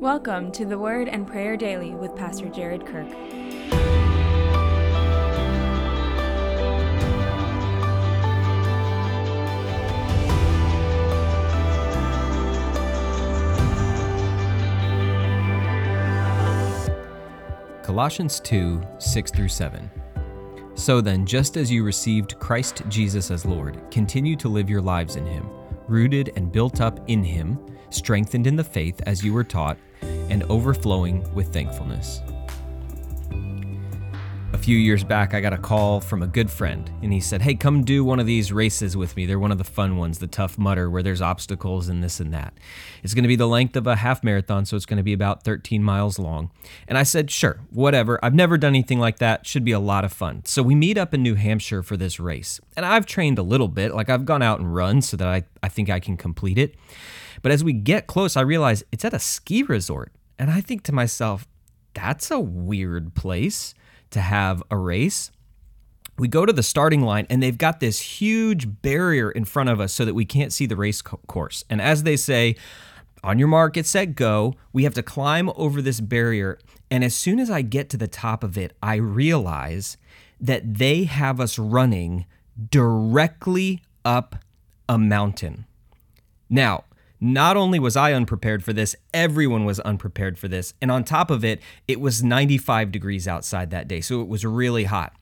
Welcome to the Word and Prayer Daily with Pastor Jared Kirk. Colossians 2 6 through 7. So then, just as you received Christ Jesus as Lord, continue to live your lives in Him, rooted and built up in Him, strengthened in the faith as you were taught, and overflowing with thankfulness. A few years back, I got a call from a good friend, and he said, Hey, come do one of these races with me. They're one of the fun ones, the Tough Mudder, where there's obstacles and this and that. It's going to be the length of a half marathon, so it's going to be about 13 miles long. And I said, Sure, whatever. I've never done anything like that. Should be a lot of fun. So we meet up in New Hampshire for this race. And I've trained a little bit, like I've gone out and run so that I, I think I can complete it. But as we get close, I realize it's at a ski resort. And I think to myself, that's a weird place to have a race. We go to the starting line and they've got this huge barrier in front of us so that we can't see the race course. And as they say, on your mark, get set, go, we have to climb over this barrier. And as soon as I get to the top of it, I realize that they have us running directly up a mountain. Now, not only was I unprepared for this, everyone was unprepared for this. And on top of it, it was 95 degrees outside that day. So it was really hot.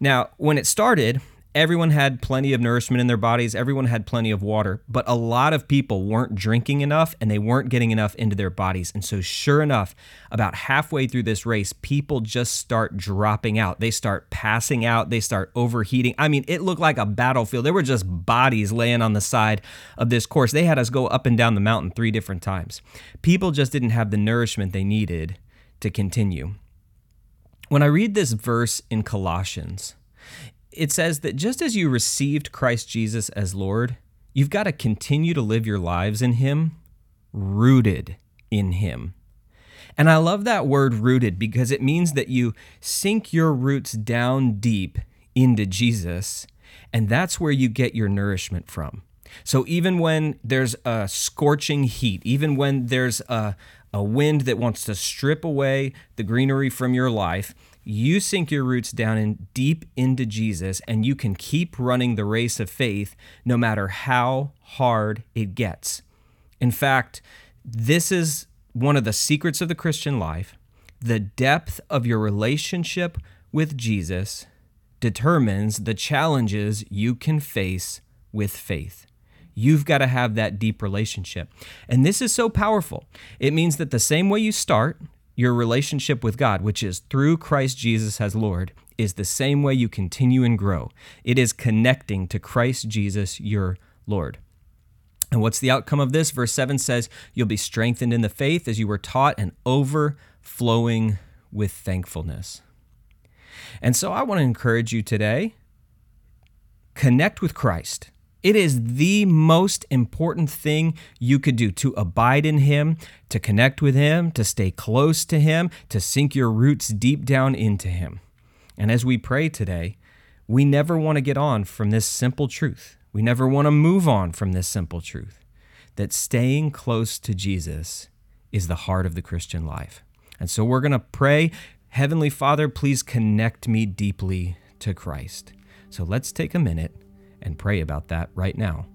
Now, when it started, everyone had plenty of nourishment in their bodies, everyone had plenty of water, but a lot of people weren't drinking enough and they weren't getting enough into their bodies. And so, sure enough, about halfway through this race, people just start dropping out. They start passing out, they start overheating. I mean, it looked like a battlefield. There were just bodies laying on the side of this course. They had us go up and down the mountain three different times. People just didn't have the nourishment they needed to continue. When I read this verse in Colossians, it says that just as you received Christ Jesus as Lord, you've got to continue to live your lives in Him, rooted in Him. And I love that word rooted because it means that you sink your roots down deep into Jesus, and that's where you get your nourishment from. So even when there's a scorching heat, even when there's a, a wind that wants to strip away the greenery from your life, you sink your roots down in deep into Jesus and you can keep running the race of faith no matter how hard it gets. In fact, this is one of the secrets of the Christian life. The depth of your relationship with Jesus determines the challenges you can face with faith. You've got to have that deep relationship. And this is so powerful. It means that the same way you start, your relationship with God, which is through Christ Jesus as Lord, is the same way you continue and grow. It is connecting to Christ Jesus, your Lord. And what's the outcome of this? Verse 7 says, You'll be strengthened in the faith as you were taught and overflowing with thankfulness. And so I want to encourage you today connect with Christ. It is the most important thing you could do to abide in Him, to connect with Him, to stay close to Him, to sink your roots deep down into Him. And as we pray today, we never want to get on from this simple truth. We never want to move on from this simple truth that staying close to Jesus is the heart of the Christian life. And so we're going to pray, Heavenly Father, please connect me deeply to Christ. So let's take a minute and pray about that right now.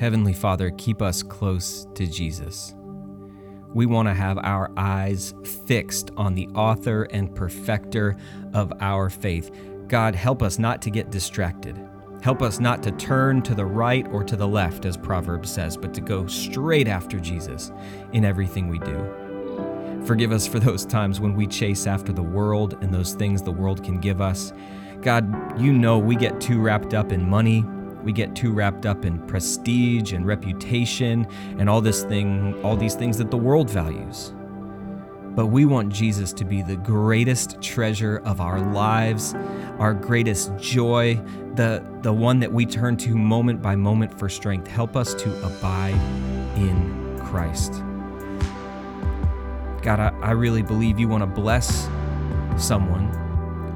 Heavenly Father, keep us close to Jesus. We want to have our eyes fixed on the author and perfecter of our faith. God, help us not to get distracted. Help us not to turn to the right or to the left, as Proverbs says, but to go straight after Jesus in everything we do. Forgive us for those times when we chase after the world and those things the world can give us. God, you know we get too wrapped up in money we get too wrapped up in prestige and reputation and all this thing, all these things that the world values. But we want Jesus to be the greatest treasure of our lives, our greatest joy, the, the one that we turn to moment by moment for strength. Help us to abide in Christ. God, I, I really believe you want to bless someone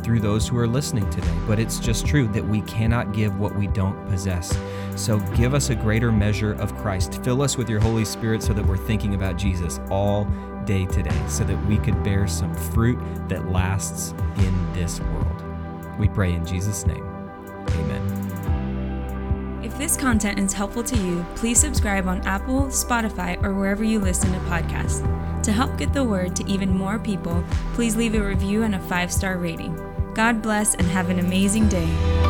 through those who are listening today. But it's just true that we cannot give what we don't possess. So give us a greater measure of Christ. Fill us with your Holy Spirit so that we're thinking about Jesus all day today, so that we could bear some fruit that lasts in this world. We pray in Jesus' name. Amen. If this content is helpful to you, please subscribe on Apple, Spotify, or wherever you listen to podcasts. To help get the word to even more people, please leave a review and a five star rating. God bless and have an amazing day.